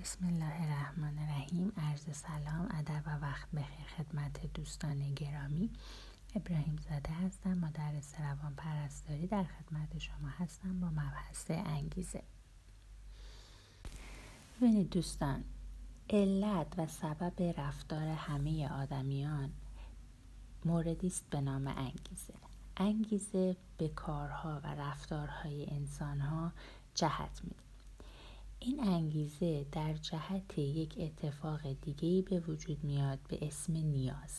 بسم الله الرحمن الرحیم. عرض سلام ادب و وقت بخیر خدمت دوستان گرامی. ابراهیم زاده هستم مدرس روان پرستاری در خدمت شما هستم با مبحث انگیزه. ببینید دوستان علت و سبب رفتار همه آدمیان موردی است به نام انگیزه. انگیزه به کارها و رفتارهای انسانها جهت میده. این انگیزه در جهت یک اتفاق دیگهی به وجود میاد به اسم نیاز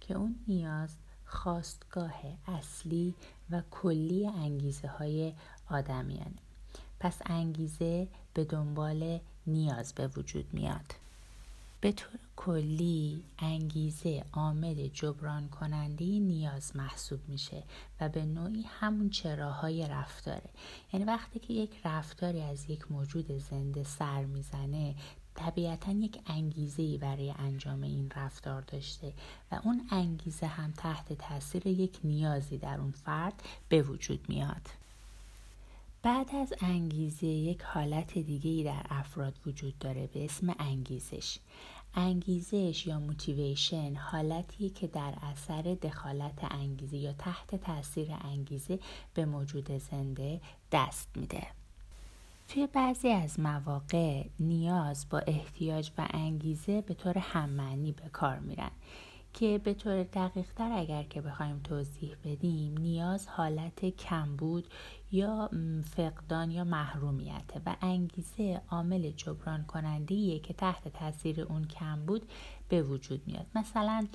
که اون نیاز خواستگاه اصلی و کلی انگیزه های آدمیانه. پس انگیزه به دنبال نیاز به وجود میاد. به طور کلی انگیزه عامل جبران کننده نیاز محسوب میشه و به نوعی همون چراهای رفتاره. یعنی وقتی که یک رفتاری از یک موجود زنده سر می‌زنه طبیعتا یک انگیزه ای برای انجام این رفتار داشته و اون انگیزه هم تحت تاثیر یک نیازی در اون فرد به وجود میاد. بعد از انگیزه یک حالت دیگه ای در افراد وجود داره به اسم انگیزش. انگیزش یا موتیویشن حالتیه که در اثر دخالت انگیزه یا تحت تاثیر انگیزه به موجود زنده دست میده. توی بعضی از مواقع نیاز با احتیاج و انگیزه به طور هممعنی به کار میرن. که به طور دقیق تر اگر که بخوایم توضیح بدیم نیاز حالت کمبود یا فقدان یا محرومیته و انگیزه عامل جبران کننده که تحت تاثیر اون کم بود به وجود میاد. مثلا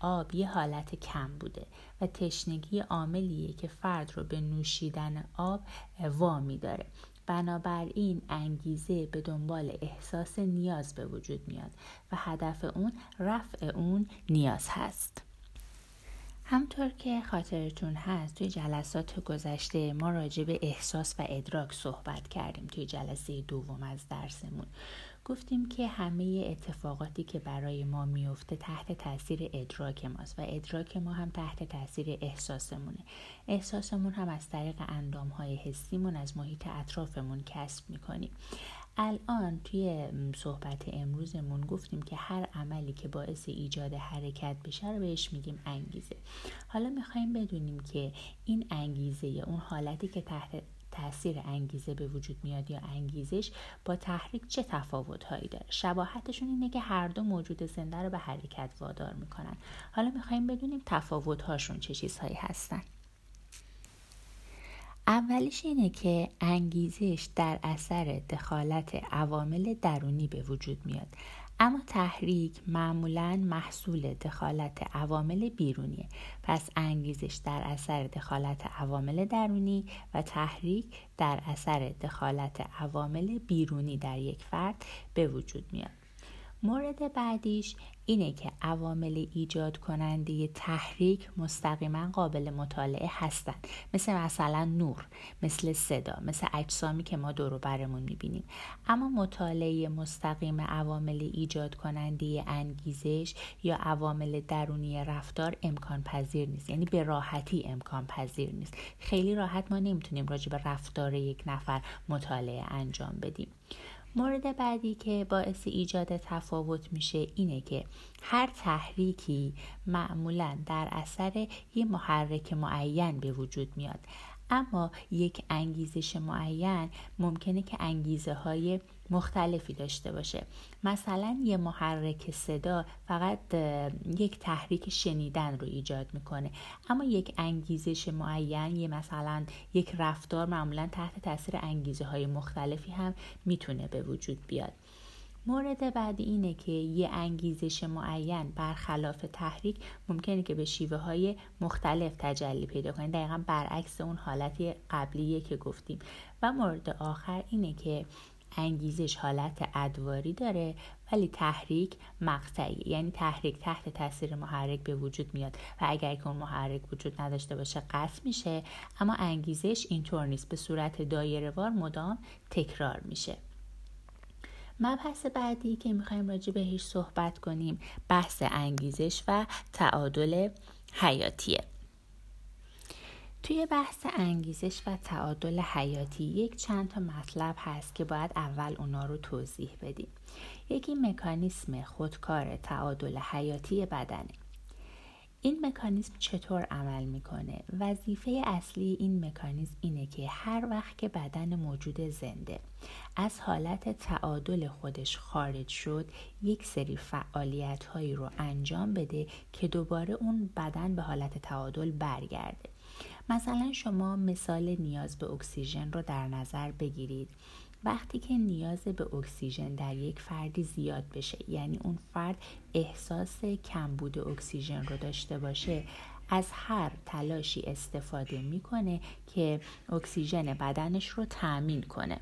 آب یه حالت کم بوده و تشنگی عاملیه که فرد رو به نوشیدن آب وامی داره. بنابراین انگیزه به دنبال احساس نیاز به وجود میاد و هدف اون رفع اون نیاز هست. همطور که خاطرتون هست توی جلسات گذشته ما راجع به احساس و ادراک صحبت کردیم توی جلسه دوم از درسمون. گفتیم که همه اتفاقاتی که برای ما میفته تحت تاثیر ادراک ماست و ادراک ما هم تحت تاثیر احساسمونه. احساسمون هم از طریق اندام های حسیمون از محیط اطرافمون کسب می‌کنیم. الان توی صحبت امروزمون گفتیم که هر عملی که باعث ایجاد حرکت بشه رو بهش میگیم انگیزه. حالا می‌خوایم بدونیم که این انگیزه یا اون حالتی که تحت تاثیر انگیزه به وجود میاد یا انگیزش با تحریک چه تفاوت هایی داره؟ شباهتشون اینه که هر دو موجود زنده رو به حرکت وادار می‌کنن. حالا می‌خوایم بدونیم تفاوت هاشون چه چیزهایی هستن. اولیش اینه که انگیزش در اثر دخالت عوامل درونی به وجود میاد. اما تحریک معمولا محصول دخالت عوامل بیرونیه. پس انگیزش در اثر دخالت عوامل درونی و تحریک در اثر دخالت عوامل بیرونی در یک فرد به وجود میاد. مورد بعدیش اینه که عوامل ایجاد کننده تحریک مستقیما قابل مطالعه هستند. مثل مثلا نور مثل صدا مثل اجسامی که ما دور برمون می‌بینیم. اما مطالعه مستقیم عوامل ایجاد کننده انگیزش یا عوامل درونی رفتار امکان پذیر نیست. یعنی به راحتی امکان پذیر نیست. خیلی راحت ما نمی‌تونیم راجع به رفتار یک نفر مطالعه انجام بدیم. مورد بعدی که باعث ایجاد تفاوت میشه اینه که هر تحریکی معمولا در اثر یه محرک معین به وجود میاد. اما یک انگیزش معین ممکنه که انگیزه های مختلفی داشته باشه. مثلا یه محرک صدا فقط یک تحریک شنیدن رو ایجاد می‌کنه. اما یک انگیزش معین یه مثلا یک رفتار معمولا تحت تاثیر انگیزه های مختلفی هم می‌تونه به وجود بیاد. مورد بعدی اینه که یه انگیزش معین برخلاف تحریک ممکنه که به شیوه های مختلف تجلی پیدا کنه. دقیقا برعکس اون حالت قبلیه که گفتیم. و مورد آخر اینه که انگیزش حالت ادواری داره ولی تحریک مقطعی. یعنی تحریک تحت تاثیر محرک به وجود میاد و اگر که اون محرک وجود نداشته باشه قطع میشه. اما انگیزش اینطور نیست. به صورت دایره وار مدام تکرار میشه. مبحث بعدی که می‌خوایم راجع بهش صحبت کنیم بحث انگیزش و تعادل حیاتیه. توی بحث انگیزش و تعادل حیاتی یک چند تا مطلب هست که باید اول اونا رو توضیح بدیم. یکی مکانیسم خودکار تعادل حیاتی بدنه. این مکانیزم چطور عمل می‌کنه؟ وظیفه اصلی این مکانیزم اینه که هر وقت که بدن موجود زنده از حالت تعادل خودش خارج شد یک سری فعالیت هایی رو انجام بده که دوباره اون بدن به حالت تعادل برگرده. مثلا شما مثال نیاز به اکسیژن رو در نظر بگیرید. وقتی که نیاز به اکسیژن در یک فردی زیاد بشه یعنی اون فرد احساس کمبود اکسیژن رو داشته باشه از هر تلاشی استفاده می‌کنه که اکسیژن بدنش رو تأمین کنه.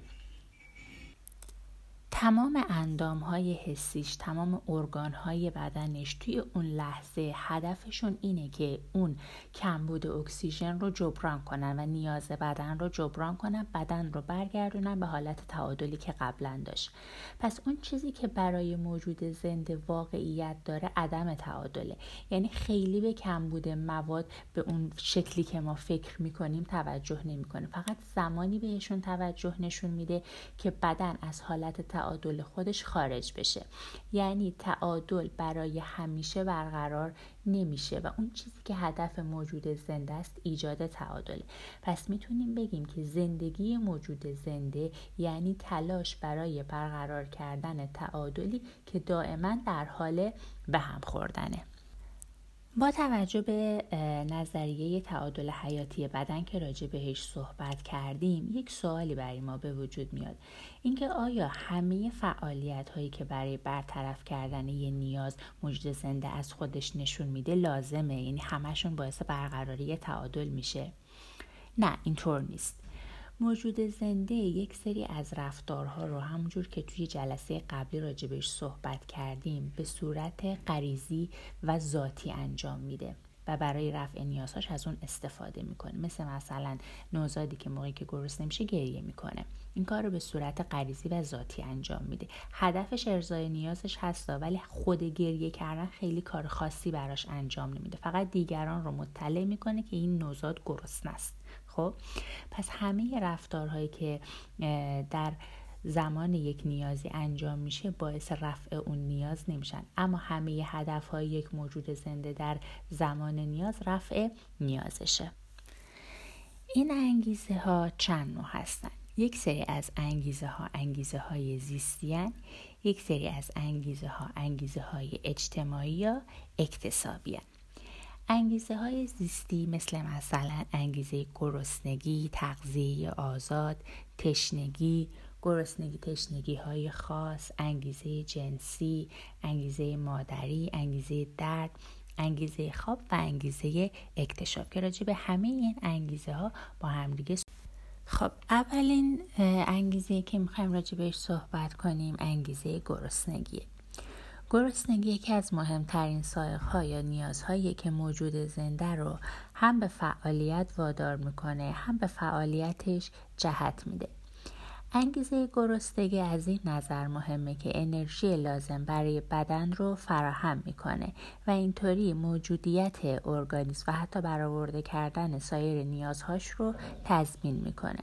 تمام اندام های حسیش تمام ارگان های بدنش توی اون لحظه هدفشون اینه که اون کمبود اکسیژن رو جبران کنن و نیاز بدن رو جبران کنن بدن رو برگردونن به حالت تعادلی که قبلا داشت. پس اون چیزی که برای موجود زنده واقعیت داره عدم تعادله. یعنی خیلی به کمبود مواد به اون شکلی که ما فکر می‌کنیم توجه نمی‌کنه. فقط زمانی بهشون توجه نشون میده که بدن از حالت تعادل خودش خارج بشه. یعنی تعادل برای همیشه برقرار نمیشه و اون چیزی که هدف موجود زنده است ایجاد تعادله پس می‌تونیم بگیم که زندگی موجود زنده یعنی تلاش برای برقرار کردن تعادلی که دائما در حال به هم خوردنه. با توجه به نظریه تعادل حیاتی بدن که راجع بهش صحبت کردیم یک سوالی برای ما به وجود میاد. اینکه آیا همه فعالیت هایی که برای برطرف کردن یه نیاز موجود زنده از خودش نشون میده لازمه؟ یعنی همشون باعث برقراری تعادل میشه. نه اینطور نیست. موجود زنده یک سری از رفتارها رو همونجور که توی جلسه قبلی راجبش صحبت کردیم به صورت غریزی و ذاتی انجام میده و برای رفع نیازهاش از اون استفاده می‌کنه. مثل مثلا نوزادی که موقعی که گرسنه نمیشه گریه می‌کنه. این کار رو به صورت غریزی و ذاتی انجام میده. هدفش ارزای نیازش هستا ولی خود گریه کردن خیلی کار خاصی براش انجام نمیده. فقط دیگران رو مطلع می‌کنه که این نوزاد گرسنه است. خب؟ پس همه رفتارهایی که در زمان یک نیازی انجام میشه باعث رفع اون نیاز نمیشن. اما همه هدف های یک موجود زنده در زمان نیاز رفع نیازشه. این انگیزه ها چند نوع هستن؟ یک سری از انگیزه ها انگیزه های زیستی یک سری از انگیزه ها انگیزه های اجتماعی یا اکتسابی انگیزه های زیستی مثل مثلا انگیزه گرسنگی، تغذیه آزاد، تشنگی، گرسنگی تشنگی های خاص، انگیزه جنسی، انگیزه مادری، انگیزه درد، انگیزه خواب و انگیزه اکتشاف که راجع به همه این انگیزه ها با همدیگه خب اولین انگیزه که می‌خوایم راجع بهش صحبت کنیم انگیزه گرسنگیه. گرسنگی یکی از مهمترین سایقها یا نیازهایی که موجود زنده رو هم به فعالیت وادار می‌کنه هم به فعالیتش جهت میده. انگیزه گرسنگی از این نظر مهمه که انرژی لازم برای بدن رو فراهم می‌کنه و اینطوری موجودیت ارگانیسم و حتی برآورده کردن سایر نیازهاش رو تضمین می‌کنه.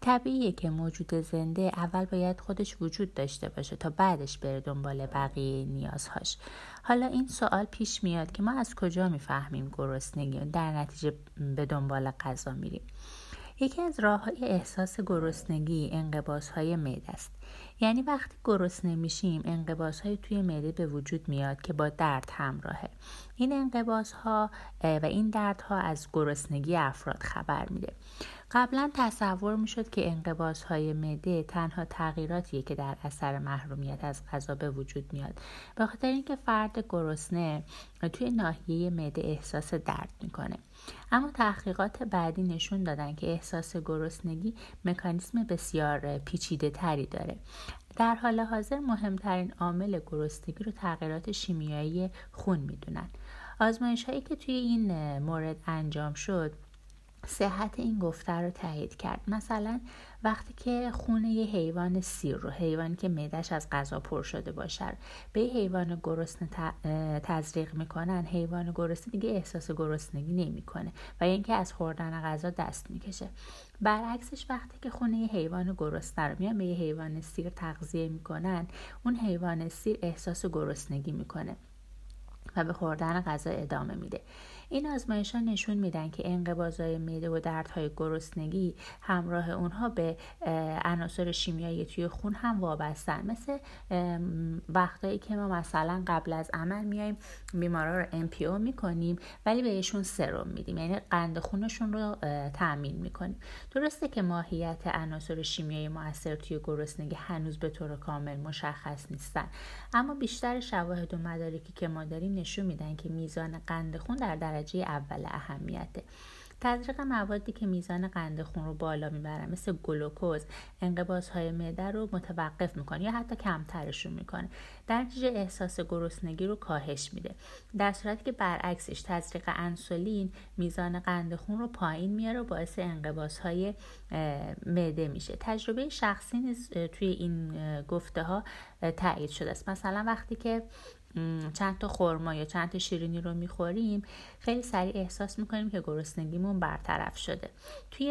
طبیعیه که موجود زنده اول باید خودش وجود داشته باشه تا بعدش بره دنبال بقیه نیازهاش. حالا این سوال پیش میاد که ما از کجا می‌فهمیم گرسنگی؟ در نتیجه به دنبال غذا میریم. یکی از راه های احساس گرسنگی انقباس های معده است. یعنی وقتی گرسنه میشیم انقباس های توی معده به وجود میاد که با درد همراهه. این انقباس ها و این دردها از گرسنگی افراد خبر میده. قبلا تصور می‌شد که انقباس های مده تنها تغییراتیه که در اثر محرومیت از غذا به وجود میاد. به خاطر اینکه فرد گرسنه توی ناحیه مده احساس درد می‌کنه. اما تحقیقات بعدی نشون دادن که احساس گرسنگی مکانیسم بسیار پیچیده تری داره. در حال حاضر مهمترین عامل گرسنگی رو تغییرات شیمیایی خون می‌دونن. آزمایش هایی که توی این مورد انجام شد صحت این گفته رو تایید کرد. مثلا وقتی که خونه یه حیوان سیر رو حیوانی که معدش از غذا پر شده باشه به حیوان گرسنه تزریق می‌کنن حیوان گرسنه دیگه احساس گرسنگی نمی‌کنه و اینکه از خوردن غذا دست می‌کشه. برعکسش وقتی که خونه یه حیوان گرسنه رو میان به یه حیوان سیر تغذیه می‌کنن اون حیوان سیر احساس گرسنگی می‌کنه و به خوردن غذا ادامه میده. این آزمایش ها نشون میدن که انقباضای معده و دردهای گرسنگی همراه اونها به عناصر شیمیایی توی خون هم وابستن. مثل وقتایی که ما مثلا قبل از عمل میایم بیمارا رو MPO می‌کنیم ولی بهشون سرم میدیم. یعنی قند خونشون رو تامین می‌کنیم. درسته که ماهیت عناصر شیمیایی موثر توی گرسنگی هنوز به طور کامل مشخص نیستن. اما بیشتر شواهد و مدارکی که ما داریم نشون میدن که میزان قند خون در درجه اول اهمیته. تزریق موادی که میزان قند خون رو بالا می‌برن مثل گلوکوز های معده رو متوقف می‌کنه یا حتی کمترشون می‌کنه. در نتیجه احساس گرسنگی رو کاهش میده. در صورتی که برعکسش تزریق انسولین میزان قند خون رو پایین میاره و باعث های معده میشه. تجربه شخصی نیست توی این گفته ها تایید شده است. مثلا وقتی که چند تا خورما یا چند تا شیرینی رو می‌خوریم. خیلی سریع احساس می‌کنیم که گرسنگیمون برطرف شده. توی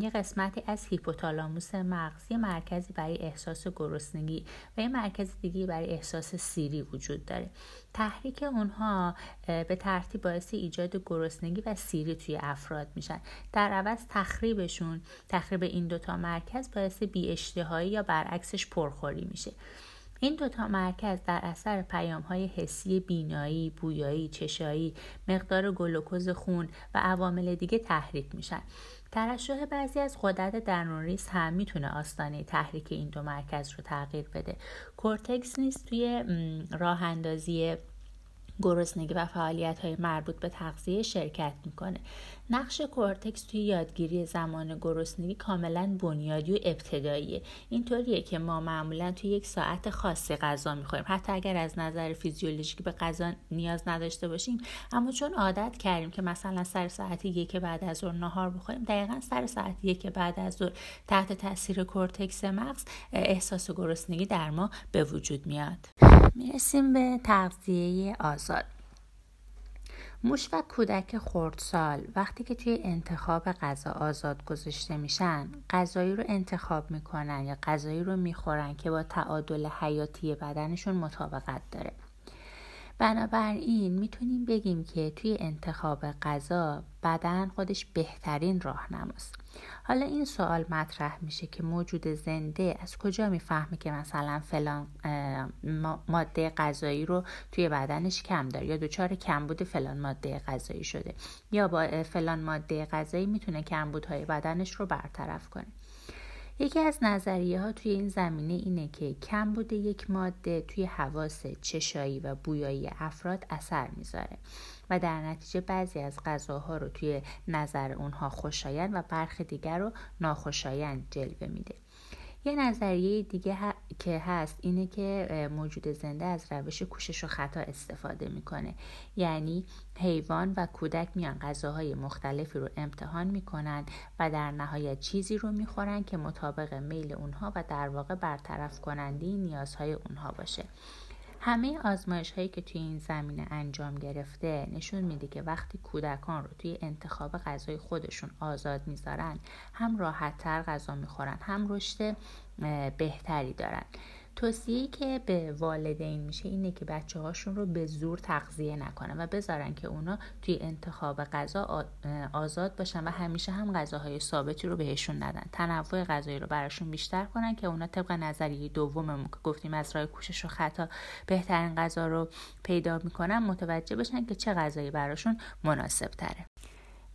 یه قسمتی از هیپوتالاموس مغز یه مرکزی برای احساس گرسنگی و یه مرکز دیگه برای احساس سیری وجود داره. تحریک اونها به ترتیب باعث ایجاد گرسنگی و سیری توی افراد میشن. در عوض تخریبشون تخریب این دوتا مرکز باعث بی یا برعکسش پرخوری میشه. این دوتا مرکز در اثر پیام های حسی بینایی، بویایی، چشایی، مقدار گلوکوز خون و عوامل دیگه تحریک میشن. ترشح بعضی از غدد درونریز هم می‌تونه آستانه تحریک این دو مرکز رو تغییر بده. کورتکس نیز توی راه اندازی گرسنگی و فعالیت های مربوط به تغذیه شرکت می‌کنه نقش کورتکس توی یادگیری زمان گرسنگی کاملا بنیادی و ابتداییه. اینطوریه که ما معمولا توی یک ساعت خاصی غذا می‌خوریم. حتی اگر از نظر فیزیولوژیکی به غذا نیاز نداشته باشیم اما چون عادت کردیم که مثلا سر ساعت یک بعد از ظهر نهار بخوریم دقیقا سر ساعت یک بعد از ظهر تحت تاثیر کورتکس مغز احساس گرسنگی در ما به وجود میاد. می‌رسیم به تغذیه آزاد. موش و کودک خردسال وقتی که توی انتخاب غذا آزاد گذاشته میشن غذایی رو انتخاب می‌کنن یا غذایی رو می‌خورن که با تعادل حیاتی بدنشون مطابقت داره. بنابراین می‌تونیم بگیم که توی انتخاب غذا بدن خودش بهترین راهنماست. حالا این سوال مطرح میشه که موجود زنده از کجا می‌فهمه که مثلا فلان ماده غذایی رو توی بدنش کم داره یا دچار کمبود فلان ماده غذایی شده یا با فلان ماده غذایی می‌تونه کمبودهای بدنش رو برطرف کنه. یکی از نظریه ها توی این زمینه اینه که کم بوده یک ماده توی حواس چشایی و بویایی افراد اثر می‌ذاره و در نتیجه بعضی از غذاها رو توی نظر اونها خوشایند و برخی دیگر رو ناخوشایند جلوه میده. یه نظریه دیگه که هست اینه که موجود زنده از روش کوشش و خطا استفاده می‌کنه. یعنی حیوان و کودک میان غذاهای مختلفی رو امتحان می‌کنن و در نهایت چیزی رو می‌خورن که مطابق میل اونها و در واقع برطرف کننده نیازهای اونها باشه. همه آزمایش هایی که توی این زمینه انجام گرفته نشون میده که وقتی کودکان رو توی انتخاب غذای خودشون آزاد می‌ذارن هم راحت تر غذا می‌خورن هم رشد بهتری دارن. توصیه که به والدین میشه اینه که بچه هاشون رو به زور تغذیه نکنن و بذارن که اونا توی انتخاب غذا آزاد باشن و همیشه هم غذاهای ثابتی رو بهشون ندن. تنوع غذایی رو براشون بیشتر کنن که اونا طبق نظریه دوممون که گفتیم از راه کوشش و خطا بهترین غذا رو پیدا می‌کنن متوجه بشن که چه غذایی براشون مناسب تره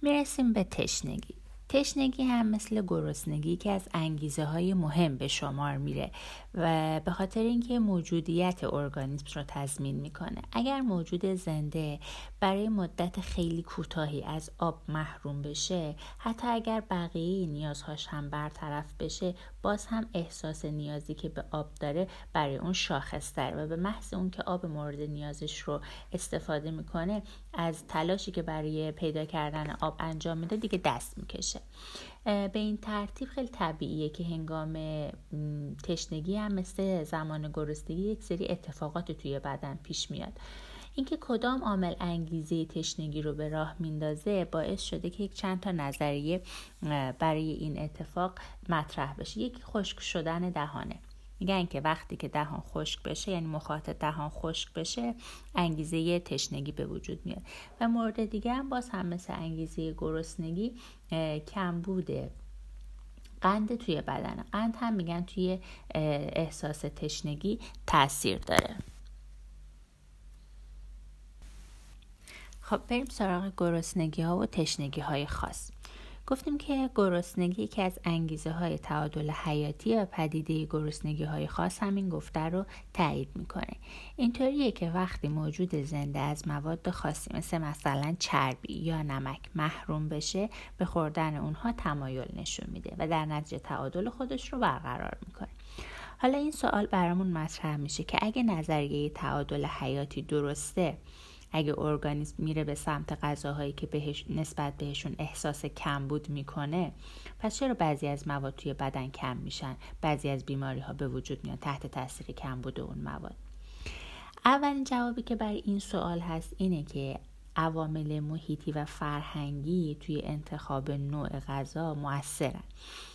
می‌رسیم به تشنگی. تشنگی هم مثل گرسنگی که از انگیزه های مهم به شمار میره و به خاطر اینکه موجودیت ارگانیسم رو تضمین می‌کنه. اگر موجود زنده برای مدت خیلی کوتاهی از آب محروم بشه حتی اگر بقیه نیازهاش هم برطرف بشه باز هم احساس نیازی که به آب داره برای اون شاخصتر و به محض اون که آب مورد نیازش رو استفاده می‌کنه از تلاشی که برای پیدا کردن آب انجام میده دیگه دست می‌کشه. به این ترتیب خیلی طبیعیه که هنگام تشنگی هم مثل زمان گرسنگی یک سری اتفاقات توی بدن پیش میاد. اینکه کدام عامل انگیزه تشنگی رو به راه میندازه باعث شده که یک چند تا نظریه برای این اتفاق مطرح بشه. یکی خشک شدن دهانه. میگن که وقتی که دهان خشک بشه یعنی مخاط دهان خشک بشه انگیزه تشنگی به وجود میاد. و مورد دیگه هم باز هم مثل انگیزه گرسنگی کم بوده. قند توی بدن قند هم میگن توی احساس تشنگی تاثیر داره. خب بریم سراغ گرسنگی ها و تشنگی های خاص. گفتیم که گرسنگی یکی از انگیزه های تعادل حیاتی و پدیده گرسنگی های خاص همین گفته رو تایید می‌کنه. اینطوریه که وقتی موجود زنده از مواد خاصی مثل مثلا چربی یا نمک محروم بشه به خوردن اونها تمایل نشون میده و در نتیجه تعادل خودش رو برقرار می‌کنه. حالا این سوال برامون مطرح میشه که اگه نظریه تعادل حیاتی درسته اگه ارگانیسم میره به سمت غذاهایی که بهش نسبت بهشون احساس کمبود می‌کنه پس چرا بعضی از مواد توی بدن کم میشن؟ بعضی از بیماری ها به وجود میان تحت تاثیر کمبود اون مواد. اولین جوابی که برای این سوال هست اینه که عوامل محیطی و فرهنگی توی انتخاب نوع غذا موثرن.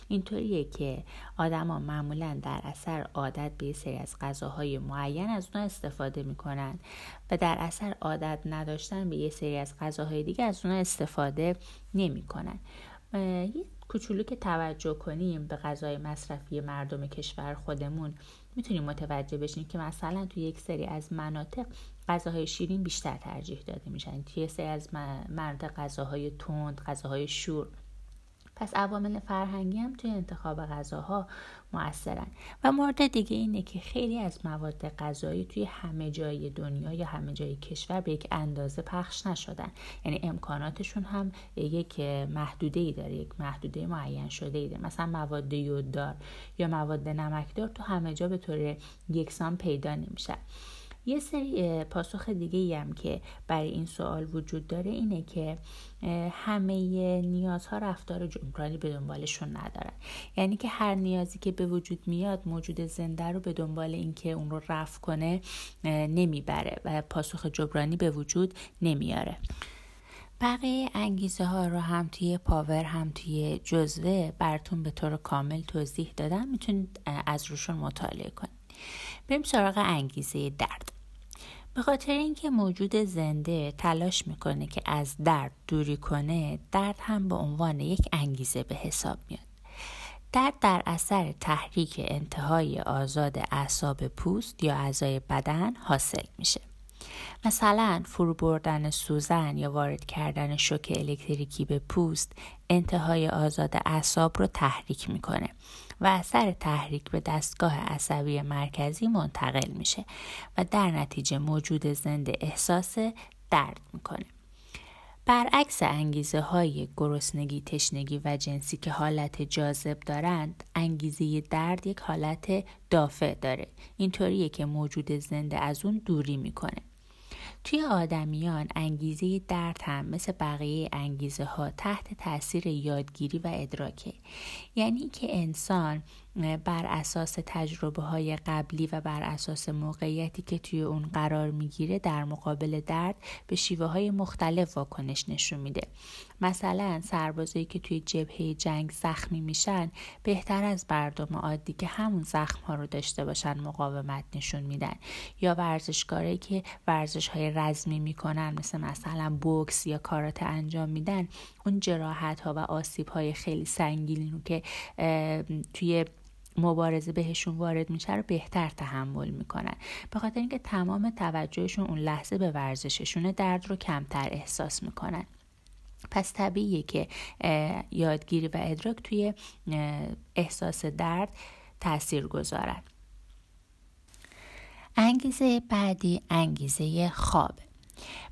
اینطوریه که آدما معمولا در اثر عادت به سری از غذاهای معین از اونها استفاده می‌کنن و در اثر عادت نداشتن به یه سری از غذاهای دیگه از اونها استفاده نمی‌کنن. یه کوچولو که توجه کنیم به غذای مصرفی مردم کشور خودمون می‌تونیم متوجه بشیم که مثلا توی یک سری از مناطق غذاهای شیرین بیشتر ترجیح داده میشن. سری از مناطق غذاهای تند غذاهای شور. پس عوامل فرهنگی هم توی انتخاب غذاها موثرن. و مورد دیگه اینه که خیلی از مواد غذایی توی همه جای دنیا یا همه جای کشور به یک اندازه پخش نشدن. یعنی امکاناتشون هم یک محدوده ای داره یک محدوده معین شده ای داره. مثلا مواد یوددار یا مواد نمکدار تو همه جا به طور یکسان پیدا نمیشه. یه سری پاسخ دیگه هم که برای این سوال وجود داره اینه که همه نیازها رفتار جبرانی به دنبالشون ندارن. یعنی که هر نیازی که به وجود میاد موجود زنده رو به دنبال اینکه اون رو رفع کنه نمی‌بره و پاسخ جبرانی به وجود نمیاره. بقیه انگیزه ها رو هم توی پاور هم توی جزوه براتون به طور کامل توضیح دادم. می‌تونید از روشون مطالعه کنید. بریم سراغ انگیزه درد. به خاطر اینکه موجود زنده تلاش می‌کنه که از درد دوری کنه درد هم به عنوان یک انگیزه به حساب میاد. درد در اثر تحریک انتهای آزاد اعصاب پوست یا اعضای بدن حاصل میشه. مثلا فرو بردن سوزن یا وارد کردن شوک الکتریکی به پوست انتهای آزاد اعصاب رو تحریک می‌کنه و اثر تحریک به دستگاه عصبی مرکزی منتقل میشه و در نتیجه موجود زنده احساس درد می‌کنه برعکس انگیزه های گرسنگی، تشنگی و جنسی که حالت جاذب دارند، انگیزه درد یک حالت دافع داره. اینطوریه که موجود زنده از اون دوری می‌کنه. توی آدمیان انگیزه درد هم مثل بقیه انگیزه ها تحت تاثیر یادگیری و ادراکه. یعنی که انسان بر اساس تجربه های قبلی و بر اساس موقعیتی که توی اون قرار می‌گیره در مقابل درد به شیوه های مختلف واکنش نشون میده. مثلا سربازایی که توی جبهه جنگ زخمی میشن بهتر از مردم عادی که همون زخم ها رو داشته باشن مقاومت نشون میدن. یا ورزشکاری که ورزش های رزمی می‌کنن مثل مثلا بوکس یا کارات انجام میدن اون جراحت ها و آسیب های خیلی سنگینی رو که توی مبارزه بهشون وارد میشه رو بهتر تحمل می‌کنن. به خاطر اینکه تمام توجهشون اون لحظه به ورزششون درد رو کمتر احساس می‌کنن. پس طبیعیه که یادگیری و ادراک توی احساس درد تاثیر گذارن انگیزه بعدی انگیزه خواب.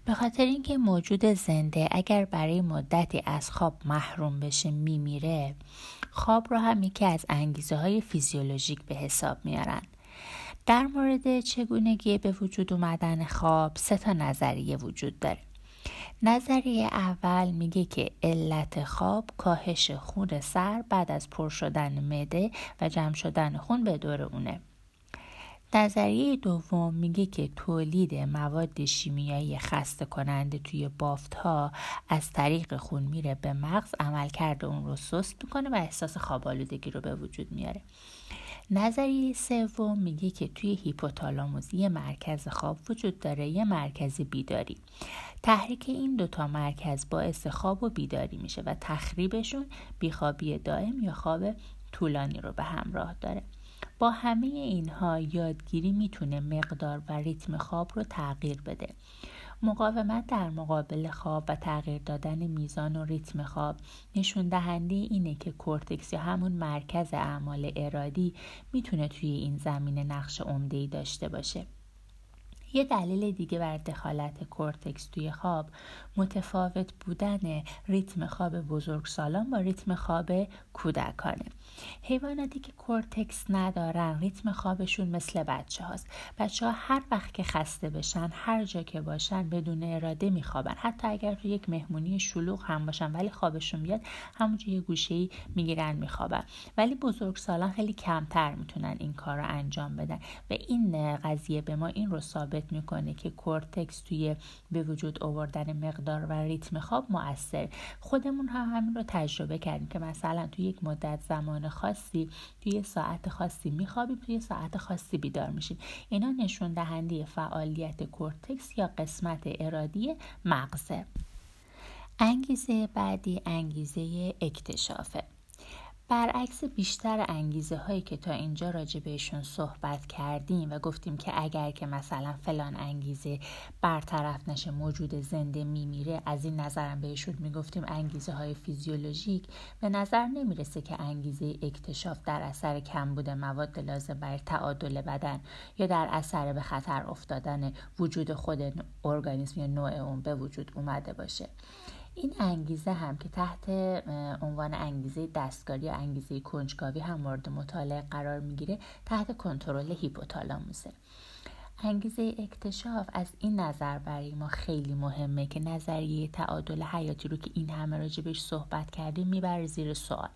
به خاطر اینکه موجود زنده اگر برای مدتی از خواب محروم بشه میمیره خواب رو هم یکی از انگیزه های فیزیولوژیک به حساب میارن. در مورد چگونگی به وجود اومدن خواب سه تا نظریه وجود داره. نظریه اول میگه که علت خواب کاهش خون سر بعد از پر شدن مده و جمع شدن خون به دور اونه. نظریه دوم میگه که تولید مواد شیمیایی خسته کننده توی بافت ها از طریق خون میره به مغز عمل کرده اون رو سست می‌کنه و احساس خوابالودگی رو به وجود میاره. نظریه سوم میگه که توی هیپوتالاموس یه مرکز خواب وجود داره یه مرکز بیداری. تحریک این دوتا مرکز باعث خواب و بیداری میشه و تخریبشون بیخوابی دائم یا خواب طولانی رو به همراه داره. با همه اینها یادگیری می‌تونه مقدار و ریتم خواب رو تغییر بده. مقاومت در مقابل خواب و تغییر دادن میزان و ریتم خواب نشون دهنده اینه که کورتکس یا همون مرکز اعمال ارادی می‌تونه توی این زمینه نقش عمده داشته باشه. یه دلیل دیگه بر دخالت کورتکس توی خواب متفاوت بودن ریتم خواب بزرگسالان با ریتم خواب کودکانه. حیواناتی که کورتکس ندارن ریتم خوابشون مثل بچه هاست بچه ها هر وقت که خسته بشن هر جا که باشن بدون اراده میخوابن. حتی اگر تو یک مهمونی شلوغ هم باشن ولی خوابشون بیاد همونجا یه گوشه ای می‌گیرن میخوابن. ولی بزرگسالان خیلی کمتر می‌تونن این کار رو انجام بدن. و این قضیه به ما این رو ثابت می‌کنه که کورتکس توی به وجود آوردن مقدار و ریتم خواب مؤثره. خودمون هم همین رو تجربه کردیم که مثلا توی یک مدت زمان خاصی توی ساعت خاصی میخوابیم توی ساعت خاصی بیدار میشیم اینا نشون دهنده فعالیت کورتکس یا قسمت ارادی مغزه. انگیزه بعدی انگیزه اکتشافه. برعکس بیشتر انگیزه هایی که تا اینجا راجع بهشون صحبت کردیم و گفتیم که اگر که مثلا فلان انگیزه برطرف نشه موجود زنده میمیره از این نظرم بهشون می‌گفتیم انگیزه های فیزیولوژیک. به نظر نمی‌رسه که انگیزه اکتشاف در اثر کمبود مواد لازم برای تعادل بدن یا در اثر به خطر افتادن وجود خود ارگانیسم یا نوع اون به وجود اومده باشه. این انگیزه هم که تحت عنوان انگیزه دستکاری یا انگیزه کنجکاوی هم مورد مطالعه قرار می‌گیره تحت کنترل هیپوتالاموسه. انگیزه اکتشاف از این نظر برای ما خیلی مهمه که نظریه تعادل حیاتی رو که این همه راجبش صحبت کردیم می‌بره زیر سوال.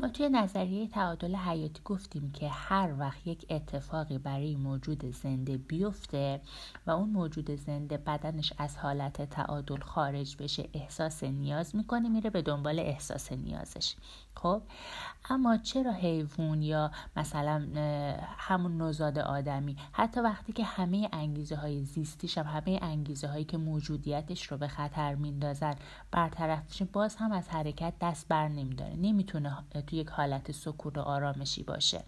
ما توی نظریه تعادل حیاتی گفتیم که هر وقت یک اتفاقی برای موجود زنده بیفته و اون موجود زنده بدنش از حالت تعادل خارج بشه احساس نیاز می‌کنه میره به دنبال احساس نیازش. خب؟ اما چرا حیوان یا مثلا همون نوزاد آدمی حتی وقتی که همه انگیزه های زیستیش هم همه انگیزه هایی که موجودیتش رو به خطر میندازن برطرف میشه باز هم از حرکت دست بر نمیداره. نمی‌تونه تو یک حالت سکون و آرامشی باشه.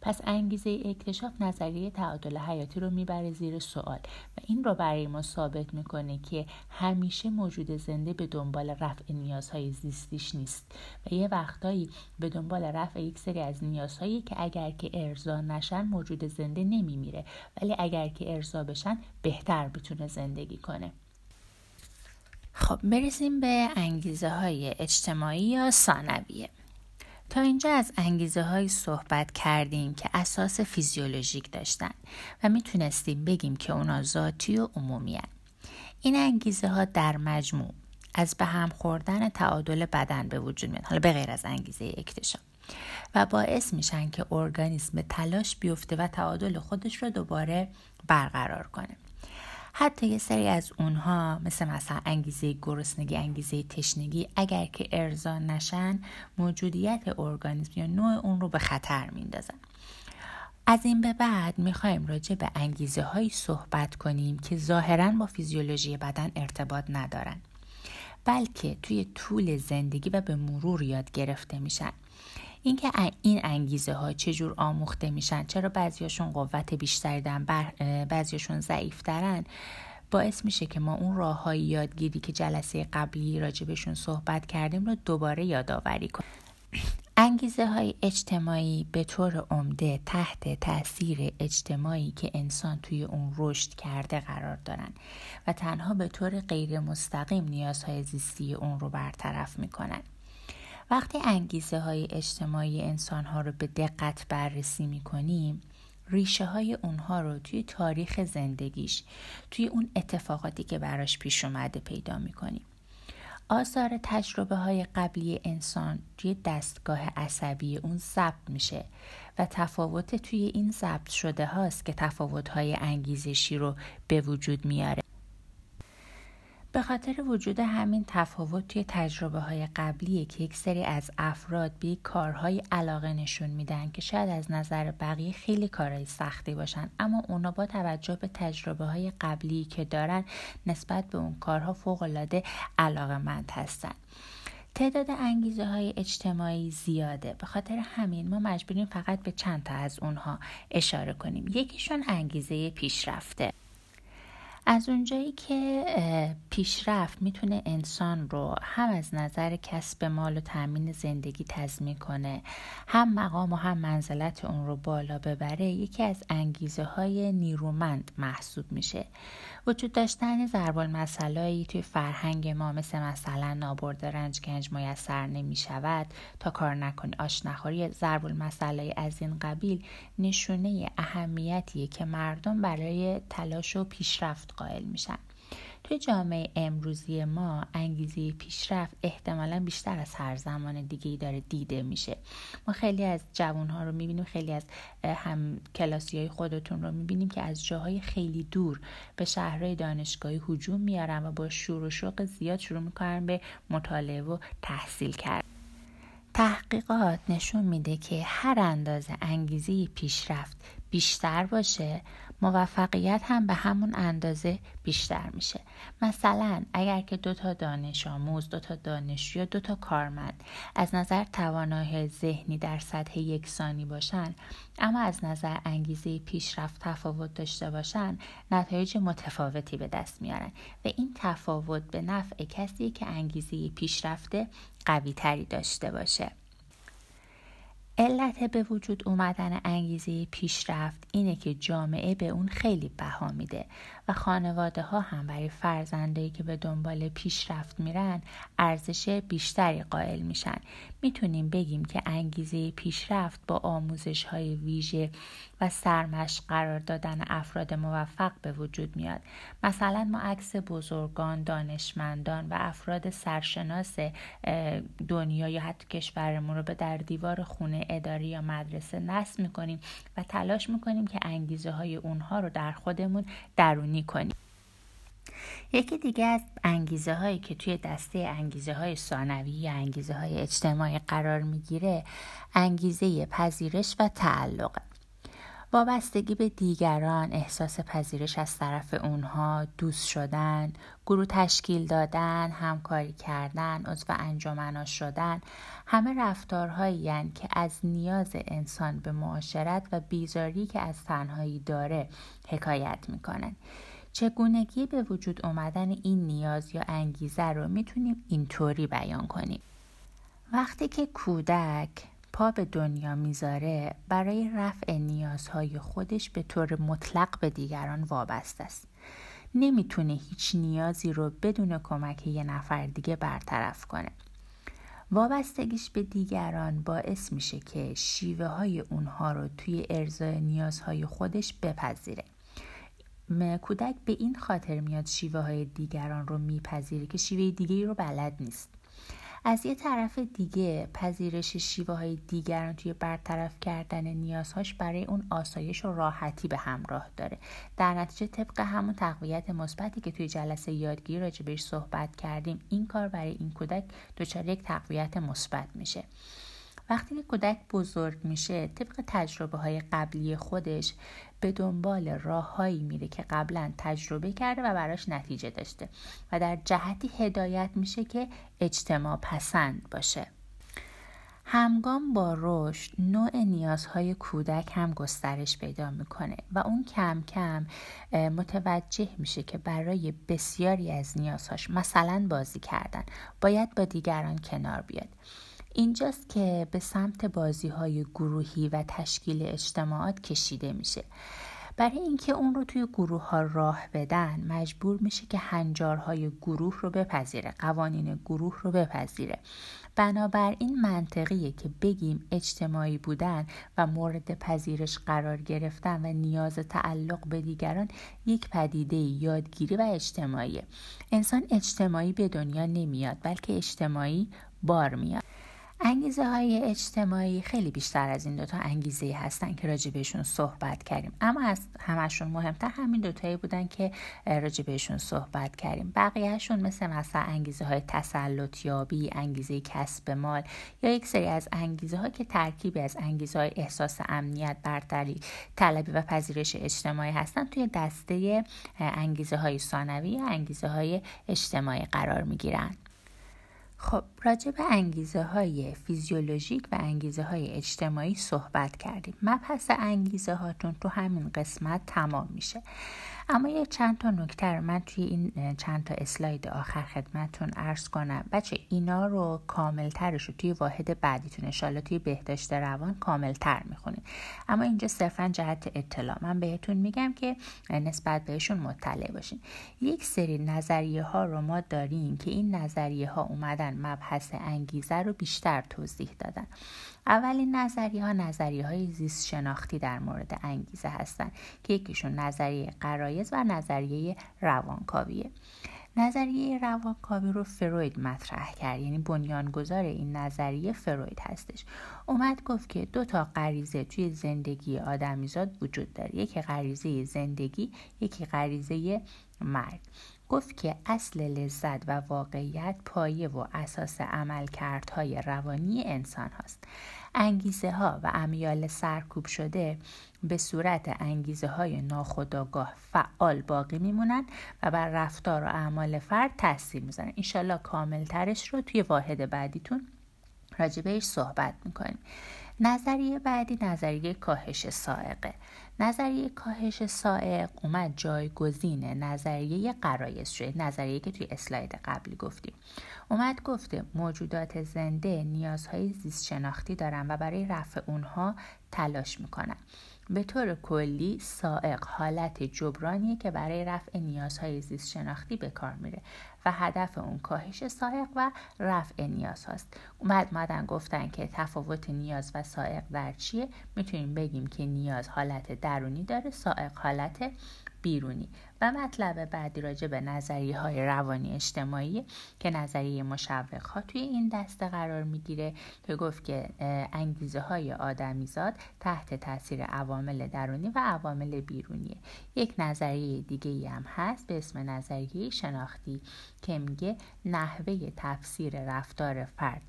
پس انگیزه اکتشاف نظریه تعادل حیاتی رو می‌بره زیر سوال و این رو برای ما ثابت می‌کنه که همیشه موجود زنده به دنبال رفع نیازهای زیستیش نیست و یه وقتایی به دنبال رفع یک سری از نیازهایی که اگر که ارضا نشن موجود زنده نمیمیره. ولی اگر که ارضا بشن بهتر بتونه زندگی کنه. خب برسیم به انگیزه های اجتماعی یا ثانویه. تا اینجا از انگیزه های صحبت کردیم که اساس فیزیولوژیک داشتن و می‌تونستیم بگیم که اونا ذاتی و عمومی هن. این انگیزه ها در مجموع از به هم خوردن تعادل بدن به وجود میاد حالا به غیر از انگیزه اکتشاف و باعث میشن که ارگانیسم تلاش بیفته و تعادل خودش رو دوباره برقرار کنه حتی یه سری از اونها مثل مثلا انگیزه گرسنگی انگیزه تشنگی اگر که ارضا نشن موجودیت ارگانیسم یا نوع اون رو به خطر میندازن. از این به بعد می‌خوایم راجع به انگیزه هایی صحبت کنیم که ظاهرا با فیزیولوژی بدن ارتباط ندارن بلکه توی طول زندگی و به مرور یاد گرفته میشن. اینکه این انگیزه ها چجور آموخته میشن چرا بعضیاشون قوت بیشتری دارن بعضیاشون ضعیف باعث میشه که ما اون راه های یادگیری که جلسه قبلی راجبشون صحبت کردیم رو دوباره یادآوری کنیم. انگیزه های اجتماعی به طور عمده تحت تاثیر اجتماعی که انسان توی اون رشد کرده قرار دارن و تنها به طور غیر مستقیم نیازهای زیستی اون رو برطرف می‌کنن. وقتی انگیزه های اجتماعی انسان ها رو به دقت بررسی می‌کنیم ریشه های اونها رو توی تاریخ زندگیش توی اون اتفاقاتی که براش پیش اومده پیدا می‌کنیم. آثار تجربه های قبلی انسان توی دستگاه عصبی اون ضبط میشه و تفاوت توی این ضبط شده هاست که تفاوت های انگیزشی رو به وجود میاره. به خاطر وجود همین تفاوت توی تجربه های قبلیه که یک سری از افراد به کارهای علاقه نشون میدن که شاید از نظر بقیه خیلی کارهای سختی باشن. اما اونا با توجه به تجربه های قبلی که دارن نسبت به اون کارها فوق العاده علاقه مند هستن. تعداد انگیزه های اجتماعی زیاده. به خاطر همین ما مجبوریم فقط به چند تا از اونها اشاره کنیم. یکیشون انگیزه پیشرفته. از اونجایی که پیشرفت می‌تونه انسان رو هم از نظر کسب مال و تامین زندگی تضمین کنه هم مقام و هم منزلت اون رو بالا ببره یکی از انگیزه های نیرومند محسوب میشه. وجود داشتن ضرب المثلایی توی فرهنگ ما مثل مثلا نابرد رنج گنج میسر نمی شود تا کار نکنی آش نخوری ضرب المثلای از این قبیل نشونه اهمیتیه که مردم برای تلاش و پیشرفت قائل میشن. توی جامعه امروزی ما انگیزه پیشرفت احتمالا بیشتر از هر زمان دیگه ای داره دیده میشه. ما خیلی از جوان ها رو می‌بینیم خیلی از هم کلاسی های خودتون رو می‌بینیم که از جاهای خیلی دور به شهرهای دانشگاهی هجوم میارن و با شور و شوق زیاد شروع می‌کنن به مطالعه و تحصیل کرد تحقیقات نشون میده که هر اندازه انگیزه پیشرفت بیشتر باشه موفقیت هم به همون اندازه بیشتر میشه. مثلا اگر که دو تا دانش آموز دو تا دانشجو یا دو تا کارمند از نظر توانایی ذهنی در سطح یکسانی باشن اما از نظر انگیزه پیشرفت تفاوت داشته باشن نتایج متفاوتی به دست میارن و این تفاوت به نفع کسی که انگیزه پیشرفته قوی تری داشته باشه. علت به وجود اومدن انگیزه پیشرفت اینه که جامعه به اون خیلی بها میده. و خانواده ها هم برای فرزندایی که به دنبال پیشرفت میرن ارزش بیشتری قائل میشن. می‌تونیم بگیم که انگیزه پیشرفت با آموزش های ویژه و سرمشق قرار دادن افراد موفق به وجود میاد. مثلا ما عکس بزرگان دانشمندان و افراد سرشناس دنیا یا حتی کشورمون رو به در دیوار خونه اداری یا مدرسه نصب می‌کنیم و تلاش می‌کنیم که انگیزه های اونها رو در خودمون درونی کنیم یکی دیگه از انگیزه هایی که توی دسته انگیزه های ثانوی یا انگیزه های اجتماعی قرار می‌گیره انگیزه پذیرش و تعلقه وابستگی به دیگران احساس پذیرش از طرف اونها دوست شدن گروه تشکیل دادن همکاری کردن عضو انجمنا شدن همه رفتارهایی که از نیاز انسان به معاشرت و بیزاری که از تنهایی داره حکایت می‌کنن. چگونگی به وجود آمدن این نیاز یا انگیزه رو می‌تونیم اینطوری بیان کنیم. وقتی که کودک پا به دنیا می‌ذاره برای رفع نیازهای خودش به طور مطلق به دیگران وابسته است. نمی‌تونه هیچ نیازی رو بدون کمک یه نفر دیگه برطرف کنه. وابستگیش به دیگران باعث میشه که شیوه های اونها رو توی ارزای نیازهای خودش بپذیره. کودک به این خاطر میاد شیوه های دیگران رو میپذیره که شیوه دیگه رو بلد نیست. از یه طرف دیگه پذیرش شیوه های دیگران توی برطرف کردن نیازهاش برای اون آسایش و راحتی به همراه داره. در نتیجه طبق همون تقویت مثبتی که توی جلسه یادگیری راجبش صحبت کردیم این کار برای این کودک دچار یک تقویت مثبت میشه. وقتی که کودک بزرگ میشه طبق تجربه های قبلی خودش به دنبال راههایی میره که قبلا تجربه کرده و براش نتیجه داشته. و در جهتی هدایت میشه که اجتماع پسند باشه. همگام با رشد نوع نیازهای کودک هم گسترش پیدا می‌کنه و اون کم کم متوجه میشه که برای بسیاری از نیازهاش مثلا بازی کردن. باید با دیگران کنار بیاد. اینجاست که به سمت بازی های گروهی و تشکیل اجتماعات کشیده میشه. برای اینکه اون رو توی گروه ها راه بدن مجبور میشه که هنجارهای گروه رو بپذیره قوانین گروه رو بپذیره. بنابراین منطقیه که بگیم اجتماعی بودن و مورد پذیرش قرار گرفتن و نیاز تعلق به دیگران یک پدیده یادگیری و اجتماعیه. انسان اجتماعی به دنیا نمیاد بلکه اجتماعی بار میاد. انگیزه های اجتماعی خیلی بیشتر از این دوتا انگیزه هستن که راجع بهشون صحبت کردیم. اما از همشون مهمتر همین دوتایی بودن که راجع بهشون صحبت کردیم. بقیهشون مثل مثلا انگیزه های تسلط یابی انگیزه کسب مال یا یک سری از انگیزه ها که ترکیبی از انگیزه های احساس امنیت برتری طلبی و پذیرش اجتماعی هستن توی دسته انگیزه های ثانوی انگیزه های اجتماعی قرار می خب راجع به انگیزه های فیزیولوژیک و انگیزه های اجتماعی صحبت کردیم. مبحث انگیزه هاتون تو همین قسمت تمام میشه. اما یه چند تا نکته رو من توی این چند تا اسلاید آخر خدمتون ارز کنم. بچه اینا رو کامل ترش رو توی واحد بعدیتون انشالله توی بهداشت روان کامل تر می‌خونید اما اینجا صرفا جهت اطلاع. من بهتون میگم که نسبت بهشون مطلع باشین. یک سری نظریه ها رو ما داریم که این نظریه ها اومدن مبحث انگیزه رو بیشتر توضیح دادن. اولین نظریه ها نظریه های زیست شناختی در مورد انگیزه هستند که یکیشون نظریه قرایز و نظریه روانکاویه. نظریه روانکاوی رو فروید مطرح کرد یعنی بنیانگذار این نظریه فروید هستش. اومد گفت که دو تا غریزه توی زندگی آدمیزاد وجود داره. یکی غریزه زندگی یکی غریزه مرگ. گفت که اصل لذت و واقعیت پایه و اساس عملکردهای روانی انسان هاست. انگیزه ها و امیال سرکوب شده به صورت انگیزه های ناخداگاه فعال باقی میمونن و بر رفتار و اعمال فرد تاثیر می‌ذارن. انشالله کامل ترش رو توی واحد بعدیتون راجبهش صحبت می‌کنیم. نظریه بعدی نظریه کاهش سائقه. نظریه کاهش سائق اومد جایگزین نظریه قرایز شده نظریه که توی اسلاید قبلی گفتیم. اومد گفته موجودات زنده نیازهای زیست شناختی دارن و برای رفع اونها تلاش می‌کنن. به طور کلی سائق حالت جبرانیه که برای رفع نیازهای زیست شناختی به کار میره و هدف اون کاهش سائق و رفع نیاز هاست. اومد مدن گفتن که تفاوت نیاز و سائق در چیه؟ می‌تونیم بگیم که نیاز حالت درونی داره سائق حالت بیرونی. و مطلب بعدی راجع به نظریه های روانی اجتماعی که نظریه مشوق ها توی این دسته قرار می‌گیره که گفت که انگیزه های آدمیزاد تحت تاثیر عوامل درونی و عوامل بیرونیه. یک نظریه دیگه ای هم هست به اسم نظریه شناختی که میگه نحوه تفسیر رفتار فرد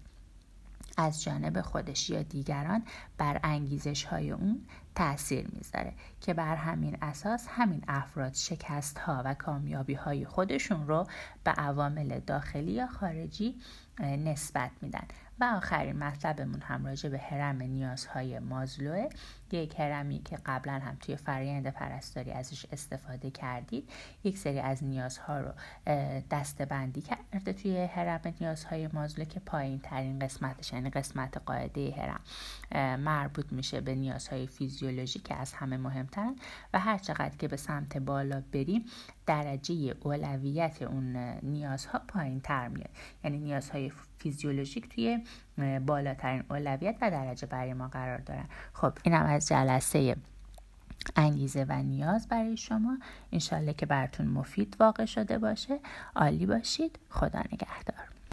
از جانب خودش یا دیگران بر انگیزش های اون تاثیر می‌ذاره که بر همین اساس همین افراد شکست ها و کامیابی های خودشون رو به عوامل داخلی یا خارجی نسبت میدن. و آخرین مطلبمون هم راجع به هرم نیازهای مازلوه یک هرمی که قبلا هم توی فرایند پرستاری ازش استفاده کردید. یک سری از نیازها رو دسته بندی کرده توی هرم نیازهای مازلو که پایین ترین قسمتش یعنی قسمت قاعده هرم مربوط میشه به نیازهای فیزیولوژی که از همه مهمترن و هر چقدر که به سمت بالا بریم درجه اولویت اون نیازها پایین تر میاد. یعنی نیازهای فیزیولوژیک توی بالاترین اولویت و درجه برای ما قرار دارن. خب اینم از جلسه انگیزه و نیاز برای شما. انشالله که براتون مفید واقع شده باشه. عالی باشید. خدا نگهدار.